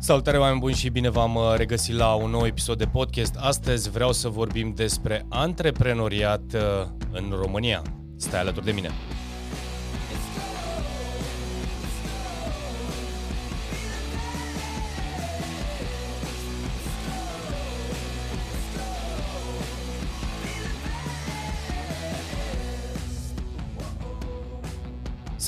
Salutare oameni buni și bine v-am uh, regăsit la un nou episod de podcast. Astăzi vreau să vorbim despre antreprenoriat uh, în România. Stai alături de mine.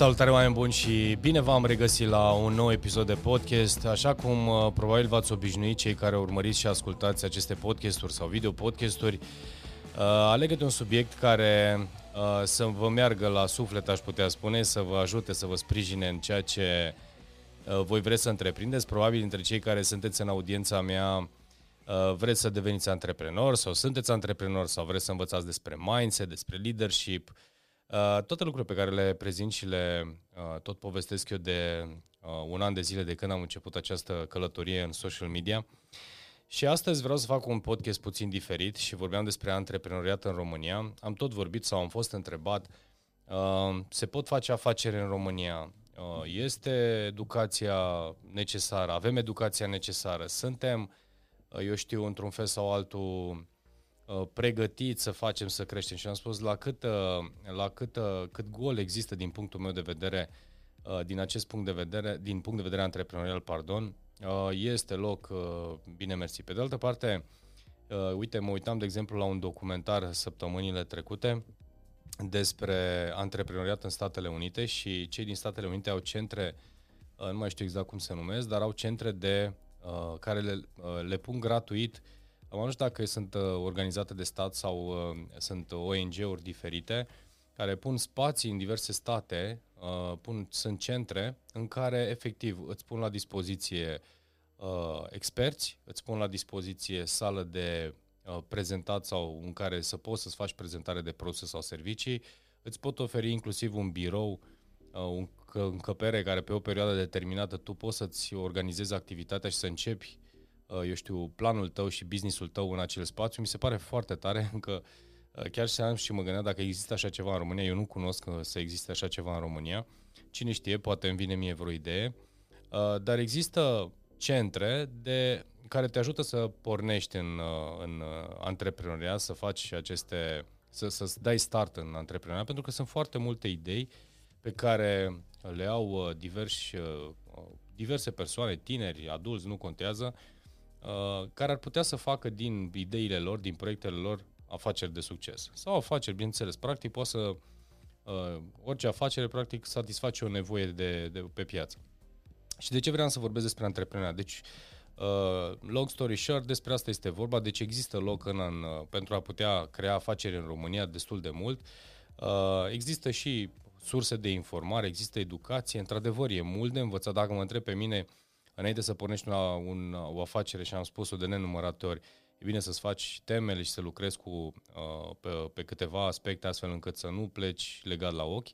Salutare oameni buni și bine v-am regăsit la un nou episod de podcast. Așa cum uh, probabil v-ați obișnuit cei care urmăriți și ascultați aceste podcasturi sau video podcasturi, uh, alegeți un subiect care uh, să vă meargă la suflet, aș putea spune, să vă ajute, să vă sprijine în ceea ce uh, voi vreți să întreprindeți. Probabil dintre cei care sunteți în audiența mea uh, vreți să deveniți antreprenori sau sunteți antreprenori sau vreți să învățați despre mindset, despre leadership, Uh, toate lucrurile pe care le prezint și le uh, tot povestesc eu de uh, un an de zile de când am început această călătorie în social media. Și astăzi vreau să fac un podcast puțin diferit și vorbeam despre antreprenoriat în România. Am tot vorbit sau am fost întrebat, uh, se pot face afaceri în România? Uh, este educația necesară? Avem educația necesară? Suntem, uh, eu știu, într-un fel sau altul, Uh, pregătiți să facem să creștem și am spus la cât, uh, la cât, uh, cât gol există din punctul meu de vedere, din acest punct de vedere, din punct de vedere antreprenorial, pardon, este loc bine mersi. Pe de altă parte, uite, mă uitam de exemplu la un documentar săptămânile trecute despre antreprenoriat în Statele Unite și cei din Statele Unite au centre, nu mai știu exact cum se numesc, dar au centre de care le, le pun gratuit uh, am nu știu dacă sunt uh, organizate de stat sau uh, sunt ONG-uri diferite care pun spații în diverse state, uh, pun, sunt centre în care efectiv îți pun la dispoziție uh, experți, îți pun la dispoziție sală de uh, prezentat sau în care să poți să-ți faci prezentare de produse sau servicii, îți pot oferi inclusiv un birou, uh, un încăpere care pe o perioadă determinată tu poți să-ți organizezi activitatea și să începi Uh, eu știu, planul tău și businessul tău în acel spațiu, mi se pare foarte tare că uh, chiar și am și mă gândeam dacă există așa ceva în România, eu nu cunosc uh, să existe așa ceva în România, cine știe, poate îmi vine mie vreo idee, dar există centre de care te ajută să pornești în, în antreprenoriat, să faci aceste, să, să dai start în antreprenoriat, pentru că sunt foarte multe idei pe care le au diversi, diverse persoane, tineri, adulți, nu contează, Uh, care ar putea să facă din ideile lor, din proiectele lor, afaceri de succes. Sau afaceri, bineînțeles, practic poate să, uh, orice afacere, practic, satisface o nevoie de, de, pe piață. Și de ce vreau să vorbesc despre antreprenoriat? Deci, uh, long story short, despre asta este vorba, deci există loc în, în, pentru a putea crea afaceri în România destul de mult. Uh, există și surse de informare, există educație, într-adevăr e mult de învățat. Dacă mă întreb pe mine, uh, înainte să pornești la un, o afacere și am spus-o de nenumărate ori, e bine să-ți faci temele și să lucrezi cu, uh, pe, pe câteva aspecte astfel încât să nu pleci legat la ochi,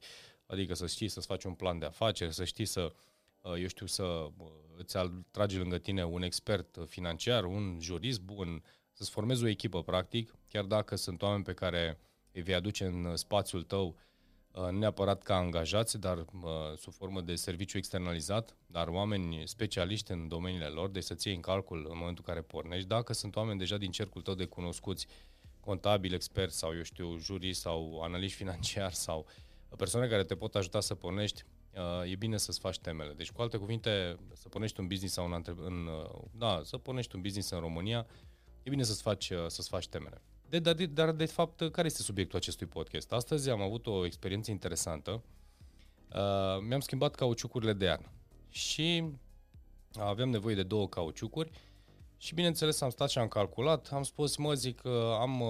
adică să știi să-ți faci un plan de afaceri, să știi să, uh, eu știu, să uh, îți tragi lângă tine un expert financiar, un jurist bun, să-ți formezi o echipă practic, chiar dacă sunt oameni pe care îi vei aduce în spațiul tău Uh, neapărat ca angajați, dar uh, sub formă de serviciu externalizat, dar oameni specialiști în domeniile lor, deci să-ți iei în calcul în momentul în care pornești, dacă sunt oameni deja din cercul tău de cunoscuți, contabili, experți sau, eu știu, jurii sau analiști financiari sau persoane care te pot ajuta să pornești, uh, e bine să-ți faci temele. Deci, cu alte cuvinte, să pornești un business sau un între... în, da, să pornești un business în România, e bine să-ți faci, să-ți faci temele. De, dar, de, dar, de fapt, care este subiectul acestui podcast? Astăzi am avut o experiență interesantă. Uh, mi-am schimbat cauciucurile de iarnă și aveam nevoie de două cauciucuri și, bineînțeles, am stat și am calculat. Am spus, mă, zic, uh, am, uh,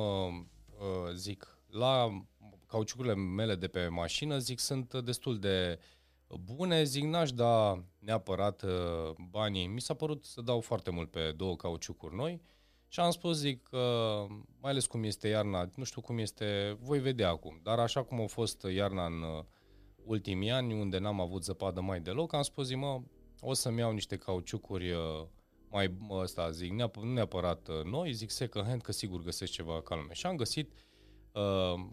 uh, zic, la cauciucurile mele de pe mașină, zic, sunt destul de bune, zic, n-aș da neapărat uh, banii. Mi s-a părut să dau foarte mult pe două cauciucuri noi și am spus, zic, mai ales cum este iarna, nu știu cum este, voi vedea acum, dar așa cum a fost iarna în uh, ultimii ani, unde n-am avut zăpadă mai deloc, am spus, zic, mă, o să-mi iau niște cauciucuri uh, mai, ăsta, zic, neap- nu neapărat uh, noi, zic second hand, că sigur găsesc ceva calme. Și am găsit, uh,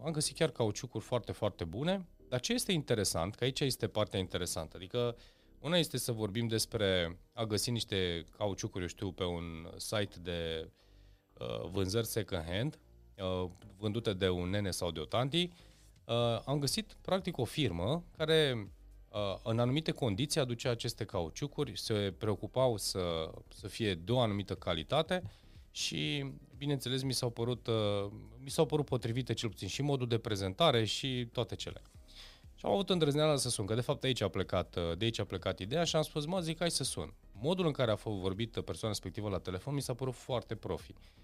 am găsit chiar cauciucuri foarte, foarte bune, dar ce este interesant, că aici este partea interesantă, adică Una este să vorbim despre a găsi niște cauciucuri, eu știu, pe un site de uh, vânzări second hand, uh, vândute de un nene sau de o tanti. Uh, am găsit, practic, o firmă care uh, în anumite condiții aducea aceste cauciucuri, se preocupau să, să fie de o anumită calitate și, bineînțeles, mi s-au părut, uh, mi s-au părut potrivite cel puțin și modul de prezentare și toate cele. Și am avut îndrăzneala să sun, că de fapt aici a plecat, uh, de aici a plecat ideea și am spus, mă, zic, hai să sun. Modul în care a fost vorbit persoana respectivă la telefon mi s-a părut foarte profi. Uh,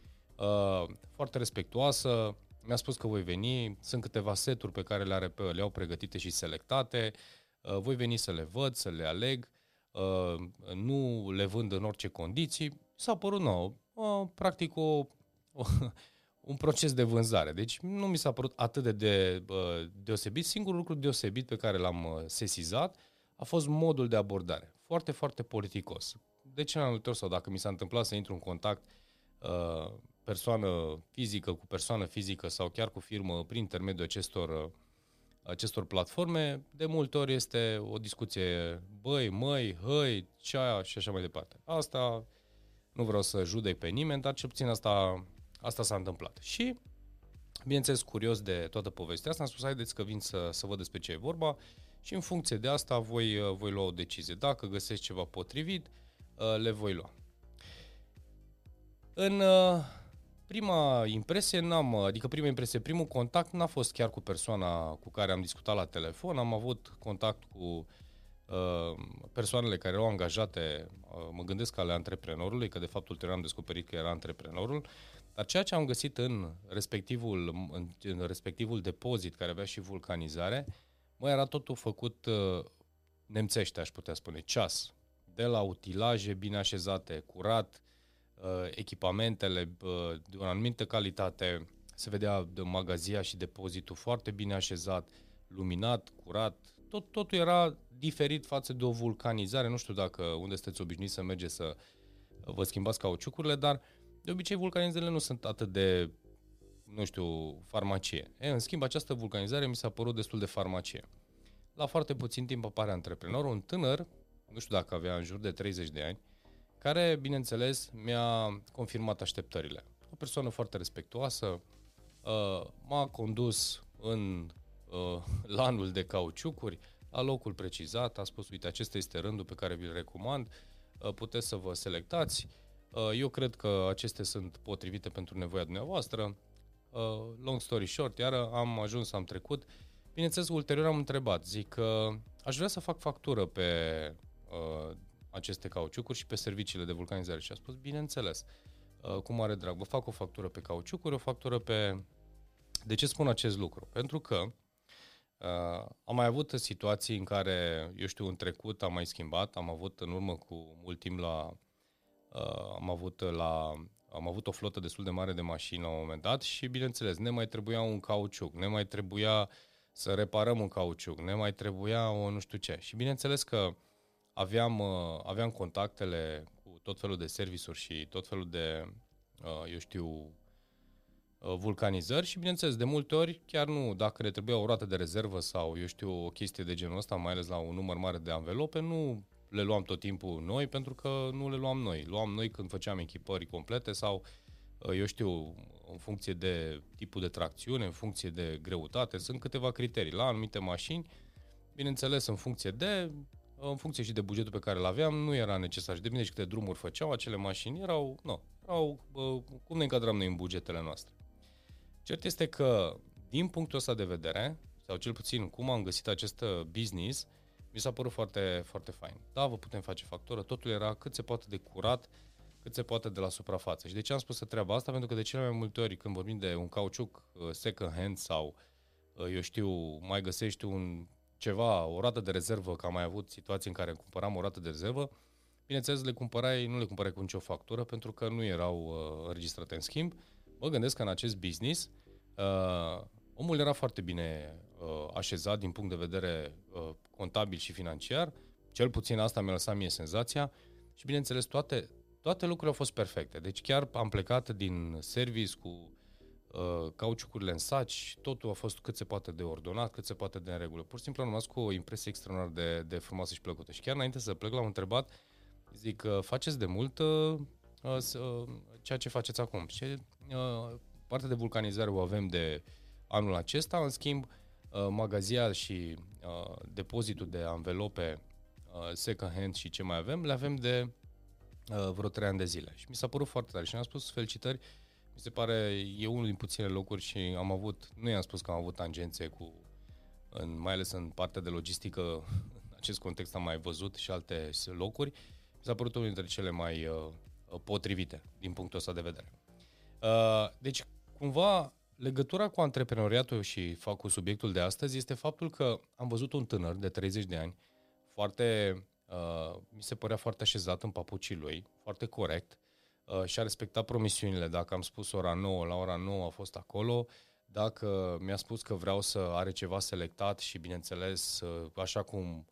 foarte respectuoasă, mi-a spus că voi veni, sunt câteva seturi pe care le, are, le au pregătite și selectate, uh, voi veni să le văd, să le aleg, uh, nu le vând în orice condiții. S-a părut nou, uh, practic o, o, un proces de vânzare. Deci nu mi s-a părut atât de, de uh, deosebit. Singurul lucru deosebit pe care l-am uh, sesizat a fost modul de abordare. Foarte, foarte politicos. De ce mai multe ori, sau dacă mi s-a întâmplat să intru în contact uh, persoană fizică cu persoană fizică sau chiar cu firmă prin intermediul acestor, uh, acestor platforme, de multe ori este o discuție băi, măi, hăi, ceaia și așa mai departe. Asta nu vreau să judec pe nimeni, dar cel puțin asta Asta s-a întâmplat. Și, bineînțeles, curios de toată povestea asta, am spus, haideți că vin să, să văd despre ce e vorba și în funcție de asta voi, uh, voi lua o decizie. Dacă găsesc ceva potrivit, uh, le voi lua. În uh, prima impresie n-am, adică prima impresie, primul contact n-a fost chiar cu persoana cu care am discutat la telefon, am avut contact cu persoanele care erau angajate, mă gândesc ale antreprenorului, că de fapt ulterior am descoperit că era antreprenorul, dar ceea ce am găsit în respectivul, în, în respectivul depozit care avea și vulcanizare, mă era totul făcut uh, nemțește, aș putea spune, ceas. De la utilaje bine așezate, curat, uh, echipamentele uh, de o anumită calitate, se vedea de magazia și depozitul foarte bine așezat, luminat, curat, tot, totul era diferit față de o vulcanizare. Nu știu dacă unde sunteți obișnuiți să mergeți să vă schimbați cauciucurile, dar uh, de obicei, vulcanizările nu sunt atât de, nu știu, farmacie. E, în schimb, această vulcanizare mi s-a părut destul de farmacie. La foarte puțin timp apare antreprenorul, un tânăr, nu știu dacă avea în jur de 30 de ani, care, bineînțeles, mi-a confirmat așteptările. O persoană foarte respectuoasă, uh, m-a condus în uh, lanul de cauciucuri, la locul precizat, a spus, uite, acesta este rândul pe care vi-l recomand, uh, puteți să vă selectați, Uh, eu cred că acestea sunt potrivite pentru nevoia dumneavoastră. Uh, long story short, iar am ajuns, am trecut. Bineînțeles, ulterior am întrebat, zic că aș vrea să fac factură pe uh, aceste cauciucuri și pe serviciile de vulcanizare. Și a spus, bineînțeles, uh, cu mare drag, vă fac o factură pe cauciucuri, o factură pe... De ce spun acest lucru? Pentru că uh, am mai avut situații în care, eu știu, în trecut am mai schimbat, am avut în urmă cu mult timp la Uh, am avut la am avut o flotă destul de mare de mașini la un moment dat și, bineînțeles, ne mai trebuia un cauciuc, ne mai trebuia să reparăm un cauciuc, ne mai trebuia o nu știu ce. Și bineînțeles că aveam, uh, aveam contactele cu tot felul de servisuri și tot felul de, uh, eu știu, vulcanizări și, bineînțeles, de multe ori, chiar nu, dacă le trebuia o roată de rezervă sau, eu știu, o chestie de genul ăsta, mai ales la un număr mare de anvelope, nu le luam tot timpul noi pentru că nu le luam noi. Luam noi când făceam echipări complete sau, uh, eu știu, în funcție de tipul de tracțiune, în funcție de greutate, sunt câteva criterii. La anumite mașini, bineînțeles, în funcție de în funcție și de bugetul pe care îl aveam, nu era necesar. Și depinde și câte drumuri făceau, acele mașini erau, nu, erau, cum ne încadram noi în bugetele noastre. Cert este că, din punctul ăsta de vedere, sau cel puțin cum am găsit acest uh, business, mi s-a părut foarte, foarte fain. Da, vă putem face factură, totul era cât se poate de curat, cât se poate de la suprafață. Și de ce am spus să treaba asta? Pentru că de cele mai multe ori când vorbim de un cauciuc uh, second hand sau, uh, eu știu, mai găsești un ceva, o rată de rezervă, că am mai avut situații în care cumpăram o rată de rezervă, bineînțeles le cumpărai, nu le cumpărai cu nicio factură pentru că nu erau uh, înregistrate în schimb. Mă gândesc că în acest business uh, omul era foarte bine uh, așezat din punct de vedere uh, contabil și financiar, cel puțin asta mi-a lăsat mie senzația și bineînțeles toate, toate lucrurile au fost perfecte. Deci chiar am plecat din service cu uh, cauciucurile în saci, totul a fost cât se poate de ordonat, cât se poate de în regulă. Pur și simplu am rămas cu o impresie extraordinar de, de frumoasă și plăcută. Și chiar înainte să plec, l-am întrebat, zic, uh, faceți de mult uh, uh, ceea ce faceți acum. Și uh, partea de vulcanizare o avem de anul acesta, în schimb, uh, magazia și uh, depozitul de anvelope uh, second hand și ce mai avem, le avem de uh, vreo trei ani de zile. Și mi s-a părut foarte tare și mi-am spus felicitări, mi se pare, e unul din puține locuri și am avut, nu i-am spus că am avut tangențe cu, în, mai ales în partea de logistică, în acest context am mai văzut și alte locuri, mi s-a părut unul dintre cele mai uh, potrivite din punctul ăsta de vedere. Uh, deci, cumva, legătura cu antreprenoriatul și fac cu subiectul de astăzi este faptul că am văzut un tânăr de 30 de ani, foarte, uh, mi se părea foarte așezat în papucii lui, foarte corect, uh, și a respectat promisiunile. Dacă am spus ora 9, la ora 9 a fost acolo, dacă mi-a spus că vreau să are ceva selectat și, bineînțeles, uh, așa cum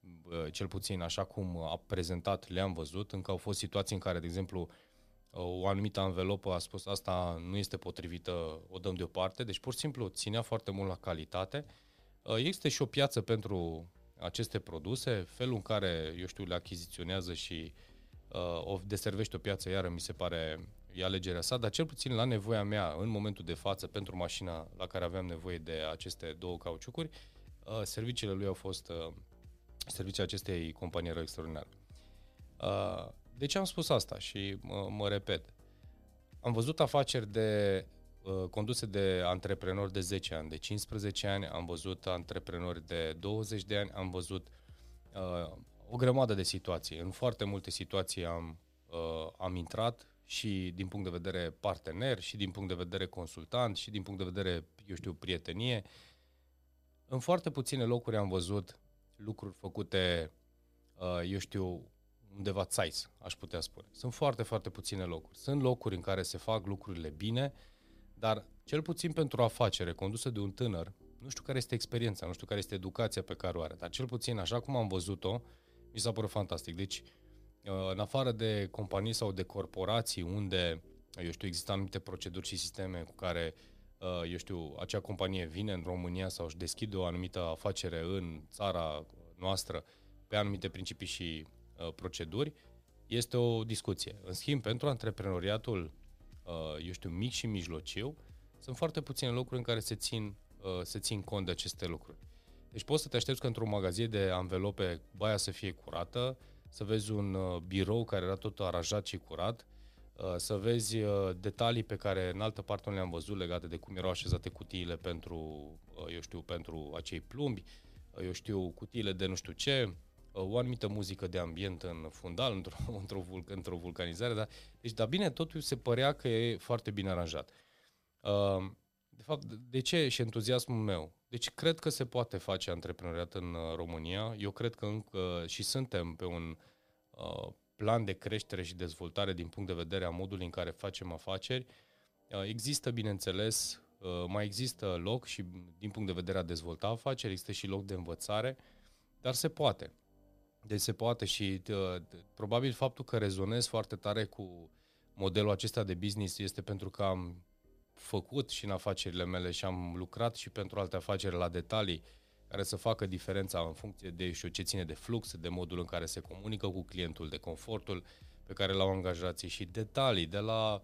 uh, cel puțin așa cum a prezentat, le-am văzut, încă au fost situații în care, de exemplu, o anumită anvelopă a spus asta nu este potrivită, o dăm deoparte, deci pur și simplu ținea foarte mult la calitate. Uh, există și o piață pentru aceste produse, felul în care, eu știu, le achiziționează și uh, o deservește o piață, iară mi se pare e alegerea sa, dar cel puțin la nevoia mea, în momentul de față, pentru mașina la care aveam nevoie de aceste două cauciucuri, uh, serviciile lui au fost, uh, serviciile acestei companii erau extraordinare. Uh, de ce am spus asta și mă, mă repet? Am văzut afaceri de uh, conduse de antreprenori de 10 ani, de 15 ani, am văzut antreprenori de 20 de ani, am văzut uh, o grămadă de situații. În foarte multe situații am, uh, am intrat și din punct de vedere partener, și din punct de vedere consultant, și din punct de vedere, eu știu, prietenie. În foarte puține locuri am văzut lucruri făcute, uh, eu știu, undeva țais, aș putea spune. Sunt foarte, foarte puține locuri. Sunt locuri în care se fac lucrurile bine, dar cel puțin pentru o afacere condusă de un tânăr, nu știu care este experiența, nu știu care este educația pe care o are, dar cel puțin așa cum am văzut-o, mi s-a părut fantastic. Deci, uh, în afară de companii sau de corporații unde, eu știu, există anumite proceduri și sisteme cu care, uh, eu știu, acea companie vine în România sau își deschide o anumită afacere în țara noastră pe anumite principii și Uh, proceduri, este o discuție. În schimb, pentru antreprenoriatul, uh, eu știu, mic și mijlociu, sunt foarte puține locuri în care se țin, uh, se țin cont de aceste lucruri. Deci poți să te aștepți că într-o magazie de anvelope baia să fie curată, să vezi un birou care era tot aranjat și curat, să vezi detalii pe care în altă parte nu le-am văzut legate de cum erau așezate cutiile pentru, eu știu, pentru acei plumbi, eu știu, cutiile de nu știu ce, o anumită muzică de ambient în fundal, într-o, într-o, vulc- într-o vulcanizare, dar, deci, dar bine, totul se părea că e foarte bine aranjat. Uh, de fapt, de ce și entuziasmul meu? Deci cred că se poate face antreprenoriat în uh, România. Eu cred că încă și suntem pe un uh, plan de creștere și dezvoltare din punct de vedere a modului în care facem afaceri. Uh, există, bineînțeles, uh, mai există loc și din punct de vedere a dezvolta afaceri, există și loc de învățare, dar se poate. Deci se poate și uh, probabil faptul că rezonez foarte tare cu modelul acesta de business este pentru că am făcut și în afacerile mele și am lucrat și pentru alte afaceri la detalii care să facă diferența în funcție de știu, ce ține de flux, de modul în care se comunică cu clientul, de confortul pe care l-au angajații și detalii de la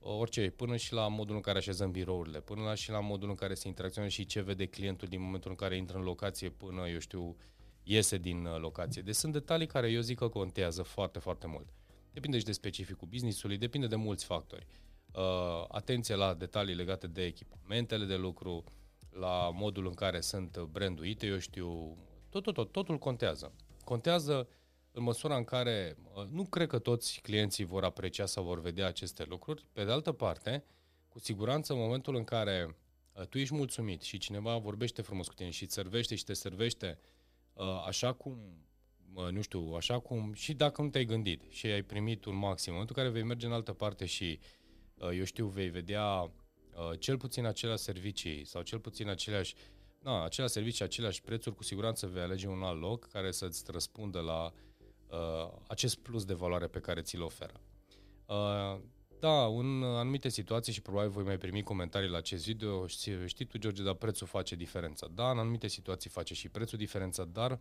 orice, până și la modul în care așezăm birourile, până la și la modul în care se interacționează și ce vede clientul din momentul în care intră în locație până, eu știu, iese din uh, locație. Deci sunt detalii care eu zic că contează foarte, foarte mult. Depinde și de specificul businessului, depinde de mulți factori. Uh, atenție la detalii legate de echipamentele de lucru, la modul în care sunt branduite, eu știu, tot, tot, tot, totul contează. Contează în măsura în care uh, nu cred că toți clienții vor aprecia sau vor vedea aceste lucruri. Pe de altă parte, cu siguranță în momentul în care uh, tu ești mulțumit și cineva vorbește frumos cu tine și îți servește și te servește Uh, așa cum, nu știu, așa cum, și dacă nu te-ai gândit și ai primit un maxim, în momentul în care vei merge în altă parte și, uh, eu știu, vei vedea uh, cel puțin aceleași servicii sau cel puțin aceleași, na, aceleași servicii, aceleași prețuri, cu siguranță vei alege un alt loc care să-ți răspundă la uh, acest plus de valoare pe care ți-l oferă. Uh, Da, în anumite situații și probabil voi mai primi comentarii la acest video, știi, știi tu, George, dar prețul face diferența. Da, în anumite situații face și prețul diferența, dar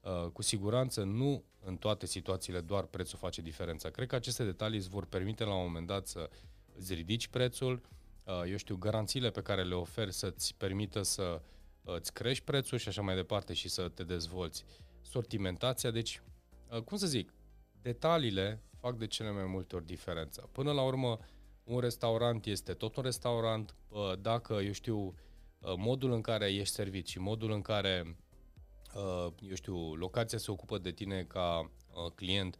uh, cu siguranță nu în toate situațiile doar prețul face diferența. Cred că aceste detalii îți vor permite la un moment dat să îți ridici prețul, uh, eu știu, garanțiile pe care le oferi să-ți permită să uh, îți crești prețul și așa mai departe și să te dezvolți. Sortimentația, deci, cum să zic, detaliile fac de cele mai multe ori diferența. Până la urmă, un restaurant este tot un restaurant, dacă, eu știu, modul în care ești servit și modul în care, eu știu, locația se ocupă de tine ca client,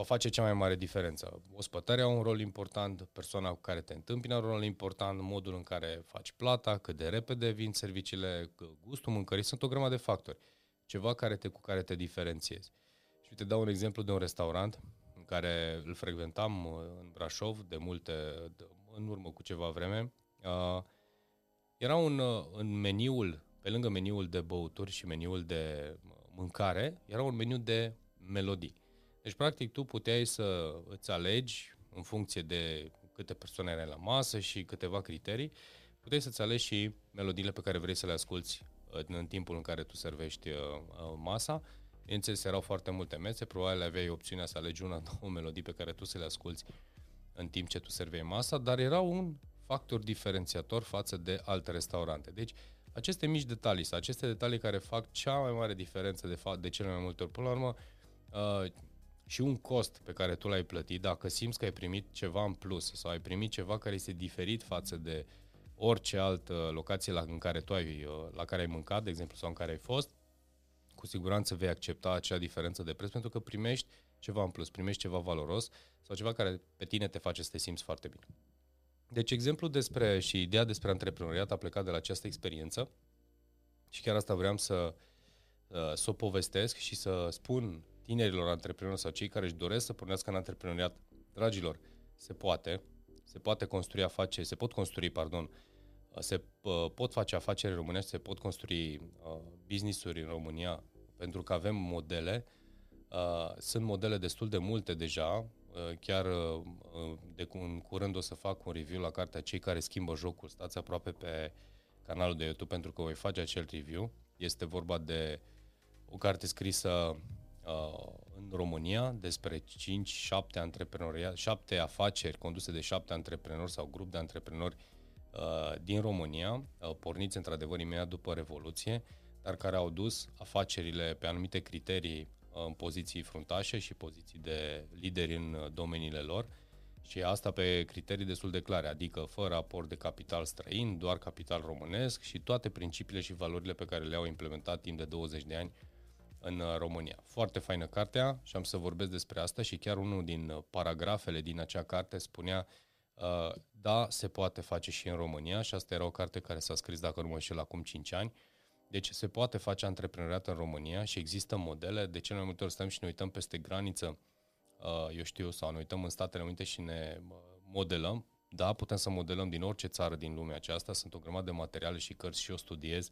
va face cea mai mare diferență. Ospătarea are un rol important, persoana cu care te întâmpină are un rol important, modul în care faci plata, cât de repede vin serviciile, gustul mâncării, sunt o grămadă de factori. Ceva care te, cu care te diferențiezi. Și te dau un exemplu de un restaurant în care îl frecventam uh, în Brașov de multe, de, în urmă cu ceva vreme. Uh, era un, uh, în meniul, pe lângă meniul de băuturi și meniul de mâncare, era un meniu de melodii. Deci, practic, tu puteai să îți alegi, în funcție de câte persoane erai la masă și câteva criterii, puteai să-ți alegi și melodiile pe care vrei să le asculti în timpul în care tu servești masa Bineînțeles, erau foarte multe mese, probabil aveai opțiunea să alegi una, două melodii pe care tu să le asculti în timp ce tu servei masa, dar era un factor diferențiator față de alte restaurante. Deci, aceste mici detalii sau aceste detalii care fac cea mai mare diferență de fapt de cele mai multe ori, până la urmă, uh, și un cost pe care tu l-ai plătit, dacă simți că ai primit ceva în plus sau ai primit ceva care este diferit față de orice altă locație la, în care tu ai, uh, la care ai mâncat, de exemplu, sau în care ai fost, cu siguranță vei accepta acea diferență de preț pentru că primești ceva în plus, primești ceva valoros sau ceva care pe tine te face să te simți foarte bine. Deci exemplul despre și ideea despre antreprenoriat a plecat de la această experiență și chiar asta vreau să, uh, să o povestesc și să spun tinerilor antreprenori sau cei care își doresc să pornească în antreprenoriat, dragilor, se poate, se poate construi afaceri, se pot construi, pardon, se uh, pot face afaceri românești, se pot construi uh, business-uri în România pentru că avem modele. Uh, sunt modele destul de multe deja. Chiar de în curând o să fac un review la cartea Cei care schimbă jocul. Stați aproape pe canalul de YouTube pentru că voi face acel review. Este vorba de o carte scrisă în România despre 5-7 antreprenori, 7 afaceri conduse de 7 antreprenori sau grup de antreprenori Uh, din România, uh, porniți într-adevăr imediat după Revoluție, dar care au dus afacerile pe anumite criterii uh, în poziții fruntașe și poziții de lideri în domeniile lor. Și asta pe criterii destul de clare, adică fără aport de capital străin, doar capital românesc și toate principiile și valorile pe care le-au implementat timp de 20 de ani în România. Foarte faină cartea și am să vorbesc despre asta și chiar unul din paragrafele din acea carte spunea Uh, da, se poate face și în România și asta era o carte care s-a scris, dacă nu mă înșel, acum 5 ani. Deci se poate face antreprenoriat în România și există modele. De cele mai multe ori stăm și ne uităm peste graniță, uh, eu știu, sau ne uităm în Statele Unite și ne uh, modelăm. Da, putem să modelăm din orice țară din lumea aceasta. Sunt o grămadă de materiale și cărți și eu studiez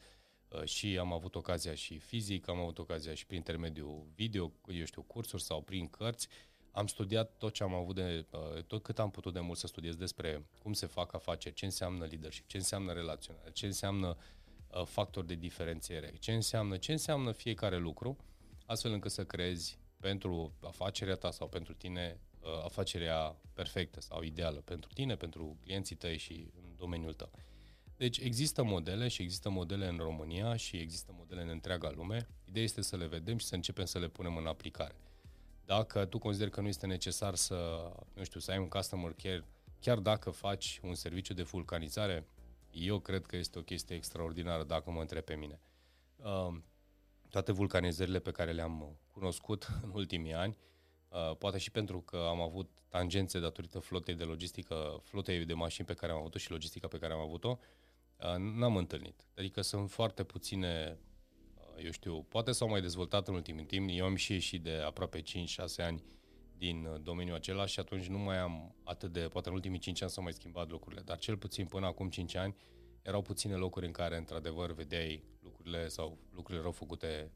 și am avut ocazia și fizic, am avut ocazia și prin intermediul video, eu știu, cursuri sau prin cărți am studiat tot ce am avut de, uh, tot cât am putut de mult să studiez despre cum se fac afaceri, ce înseamnă leadership, ce înseamnă relaționare, ce înseamnă uh, factor de diferențiere, ce înseamnă, ce înseamnă fiecare lucru, astfel încât să creezi pentru afacerea ta sau pentru tine uh, afacerea perfectă sau ideală pentru tine, pentru clienții tăi și în domeniul tău. Deci există modele și există modele în România și există modele în întreaga lume. Ideea este să le vedem și să începem să le punem în aplicare. Dacă tu consideri că nu este necesar să, nu știu, să ai un customer care, chiar dacă faci un serviciu de vulcanizare, eu cred că este o chestie extraordinară dacă mă întreb pe mine. Uh, toate vulcanizările pe care le-am cunoscut în ultimii ani, uh, poate și pentru că am avut tangențe datorită flotei de logistică, flotei de mașini pe care am avut-o și logistica pe care am avut-o, uh, n-am întâlnit. Adică sunt foarte puține eu știu, poate s-au mai dezvoltat în ultimul timp. Eu am și ieșit de aproape 5-6 ani din uh, domeniul acela și atunci nu mai am atât de, poate în ultimii 5 ani s-au mai schimbat lucrurile, dar cel puțin până acum 5 ani erau puține locuri în care într-adevăr vedeai lucrurile sau lucrurile erau făcute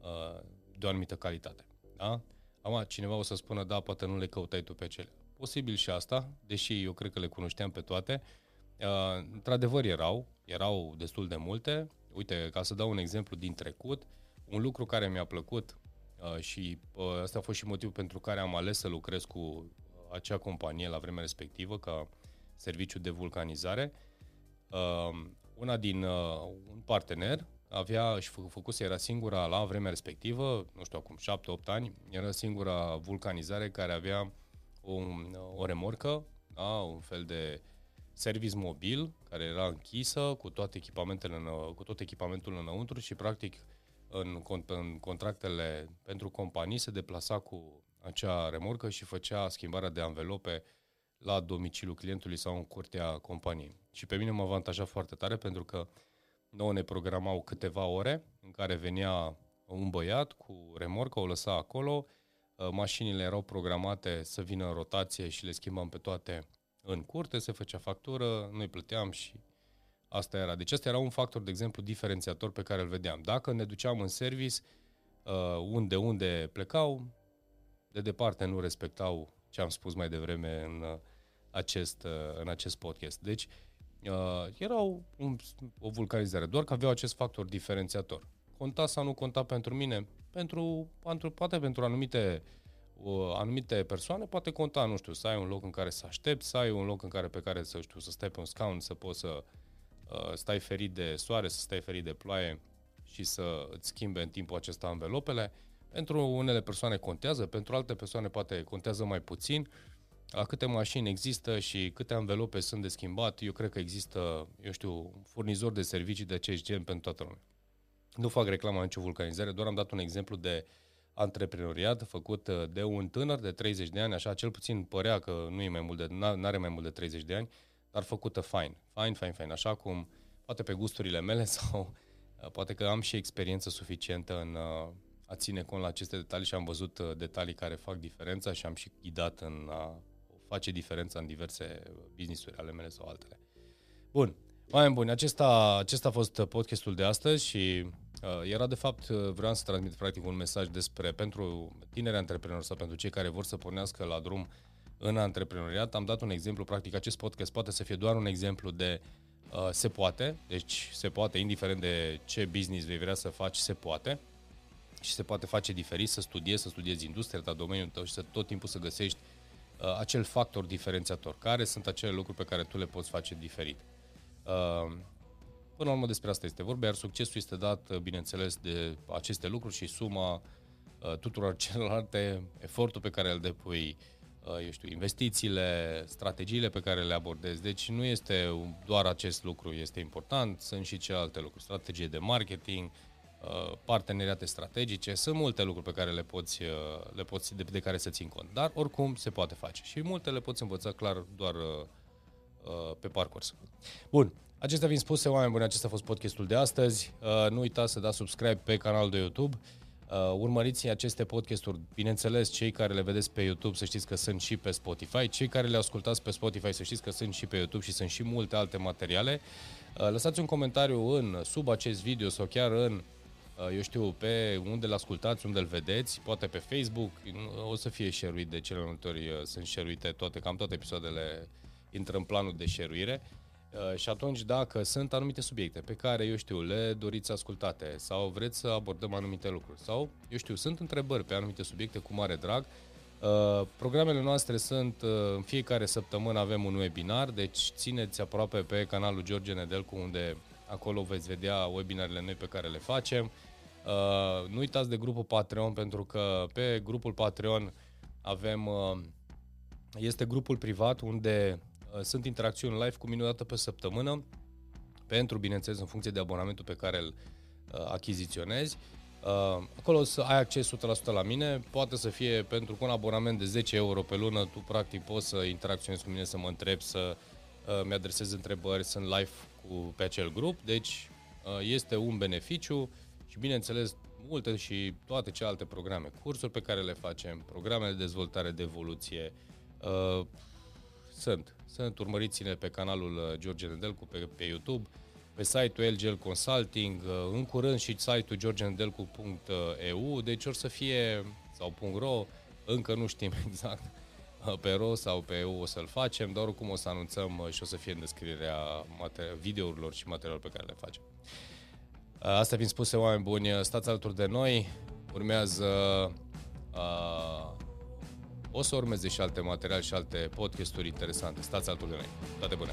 uh, de o anumită calitate. Da? Acum, cineva o să spună, da, poate nu le căutai tu pe cele. posibil și asta, deși eu cred că le cunoșteam pe toate. Uh, într-adevăr erau, erau destul de multe. Uite, ca să dau un exemplu din trecut, un lucru care mi-a plăcut uh, și uh, asta a fost și motivul pentru care am ales să lucrez cu acea companie la vremea respectivă ca serviciu de vulcanizare. Una din un partener avea și fă, făcuse, era singura la vremea respectivă, nu știu acum, 7-8 ani, era singura vulcanizare care avea o, o remorcă, da, un fel de service mobil care era închisă cu toate echipamentele cu tot echipamentul înăuntru și practic în, în contractele pentru companii se deplasa cu acea remorcă și făcea schimbarea de anvelope la domiciliul clientului sau în curtea companiei. Și pe mine mă avantaja foarte tare pentru că nouă ne programau câteva ore în care venea un băiat cu remorcă, o lăsa acolo, uh, mașinile erau programate să vină în rotație și le schimbam pe toate în curte, se făcea factură, noi plăteam și asta era. Deci asta era un factor, de exemplu, diferențiator pe care îl vedeam. Dacă ne duceam în service, uh, unde, unde plecau, de departe nu respectau ce am spus mai devreme în uh, acest, în acest podcast. Deci, uh, erau un, o vulcanizare, doar că aveau acest factor diferențiator. Conta sau nu conta pentru mine? Pentru, pentru poate pentru anumite uh, anumite persoane poate conta, nu știu, să ai un loc în care să aștepți, să ai un loc în care pe care să știu, să stai pe un scaun, să poți să uh, stai ferit de soare, să stai ferit de ploaie și să îți schimbe în timpul acesta învelopele. Pentru unele persoane contează, pentru alte persoane poate contează mai puțin. Uh, la câte mașini există și câte anvelope sunt de schimbat, eu cred că există, eu știu, furnizori de servicii de acest gen pentru toată lumea. Nu fac reclamă nicio vulcanizare, doar am dat un exemplu de antreprenoriat făcut uh, de un tânăr de 30 de ani, așa cel puțin părea că nu e mai mult de, nu are mai mult de 30 de ani, dar făcută fine, fine, fine, fine, așa cum poate pe gusturile mele sau uh, poate că am și experiență suficientă în uh, a ține cont la aceste detalii și am văzut detalii care fac diferența și am și ghidat în a face diferența în diverse business-uri ale mele sau altele. Bun, mai buni, acesta, acesta a fost podcastul de astăzi și uh, era de fapt, uh, vreau să transmit practic un mesaj despre pentru tineri antreprenori sau pentru cei care vor să pornească la drum în antreprenoriat. Am dat un exemplu, practic acest podcast poate să fie doar un exemplu de uh, se poate, deci se poate, indiferent de ce business vei vrea să faci, se poate și se poate face diferit, să studiezi, să studiezi industria ta, domeniul tău și să tot timpul să găsești uh, acel factor diferențiator. Care sunt acele lucruri pe care tu le poți face diferit? Uh, până la urmă despre asta este vorba, iar succesul este dat, uh, bineînțeles, de aceste lucruri și suma uh, tuturor celelalte, efortul pe care îl depui, uh, eu știu, investițiile, strategiile pe care le abordezi. Deci nu este doar acest lucru este important, sunt și celelalte lucruri, strategie de marketing, Uh, parteneriate strategice, sunt multe lucruri pe care le poți, uh, le poți de, de care să țin cont, dar oricum se poate face și multe le poți învăța clar doar uh, pe parcurs. Bun, acestea fiind spuse, oameni buni, acesta a fost podcastul de astăzi. nu uitați să dați subscribe pe canalul de YouTube. Uh, urmăriți aceste podcasturi, bineînțeles, cei care le vedeți pe YouTube să știți că sunt și pe Spotify, cei care le ascultați pe Spotify să știți că sunt și pe YouTube și sunt și multe alte materiale. Uh, lăsați un comentariu în sub acest video sau chiar în Uh, eu știu, pe unde l ascultați, unde îl vedeți, poate pe Facebook, o să fie share de cele mai multe ori uh, sunt share toate, cam toate episoadele intră în planul de share uh, și atunci dacă sunt anumite subiecte pe care, eu știu, le doriți ascultate sau vreți să abordăm anumite lucruri sau, eu știu, sunt întrebări pe anumite subiecte cu mare drag, programele noastre sunt, în fiecare săptămână avem un webinar, deci țineți aproape pe canalul George Nedelcu unde acolo veți vedea webinarele noi pe care le facem. Uh, nu uitați de grupul Patreon pentru că pe grupul Patreon avem uh, este grupul privat unde uh, sunt interacțiuni live cu mine o dată pe săptămână pentru, bineînțeles, în funcție de abonamentul pe care îl uh, achiziționezi. Uh, acolo să ai acces 100% la mine, poate să fie pentru că un abonament de 10 euro pe lună, tu practic poți să interacționezi cu mine, să mă întrebi, să uh, mi-adresezi întrebări, sunt live cu, pe acel grup, deci uh, este un beneficiu și bineînțeles multe și toate celelalte programe, cursuri pe care le facem, programe de dezvoltare, de evoluție, uh, sunt. Sunt. Urmăriți-ne pe canalul uh, George Nedelcu pe, pe YouTube, pe site-ul LGL Consulting, uh, în curând și site-ul georgenedelcu.eu, deci or să fie, sau .ro, încă nu știm exact uh, pe ro sau pe eu o să-l facem, Doar oricum o să anunțăm și o să fie în descrierea videourilor și materialul pe care le facem. Asta fiind spuse, oameni buni, stați alături de noi, urmează uh, o să urmeze și alte materiale și alte podcasturi interesante. Stați altul de noi. Toate bune!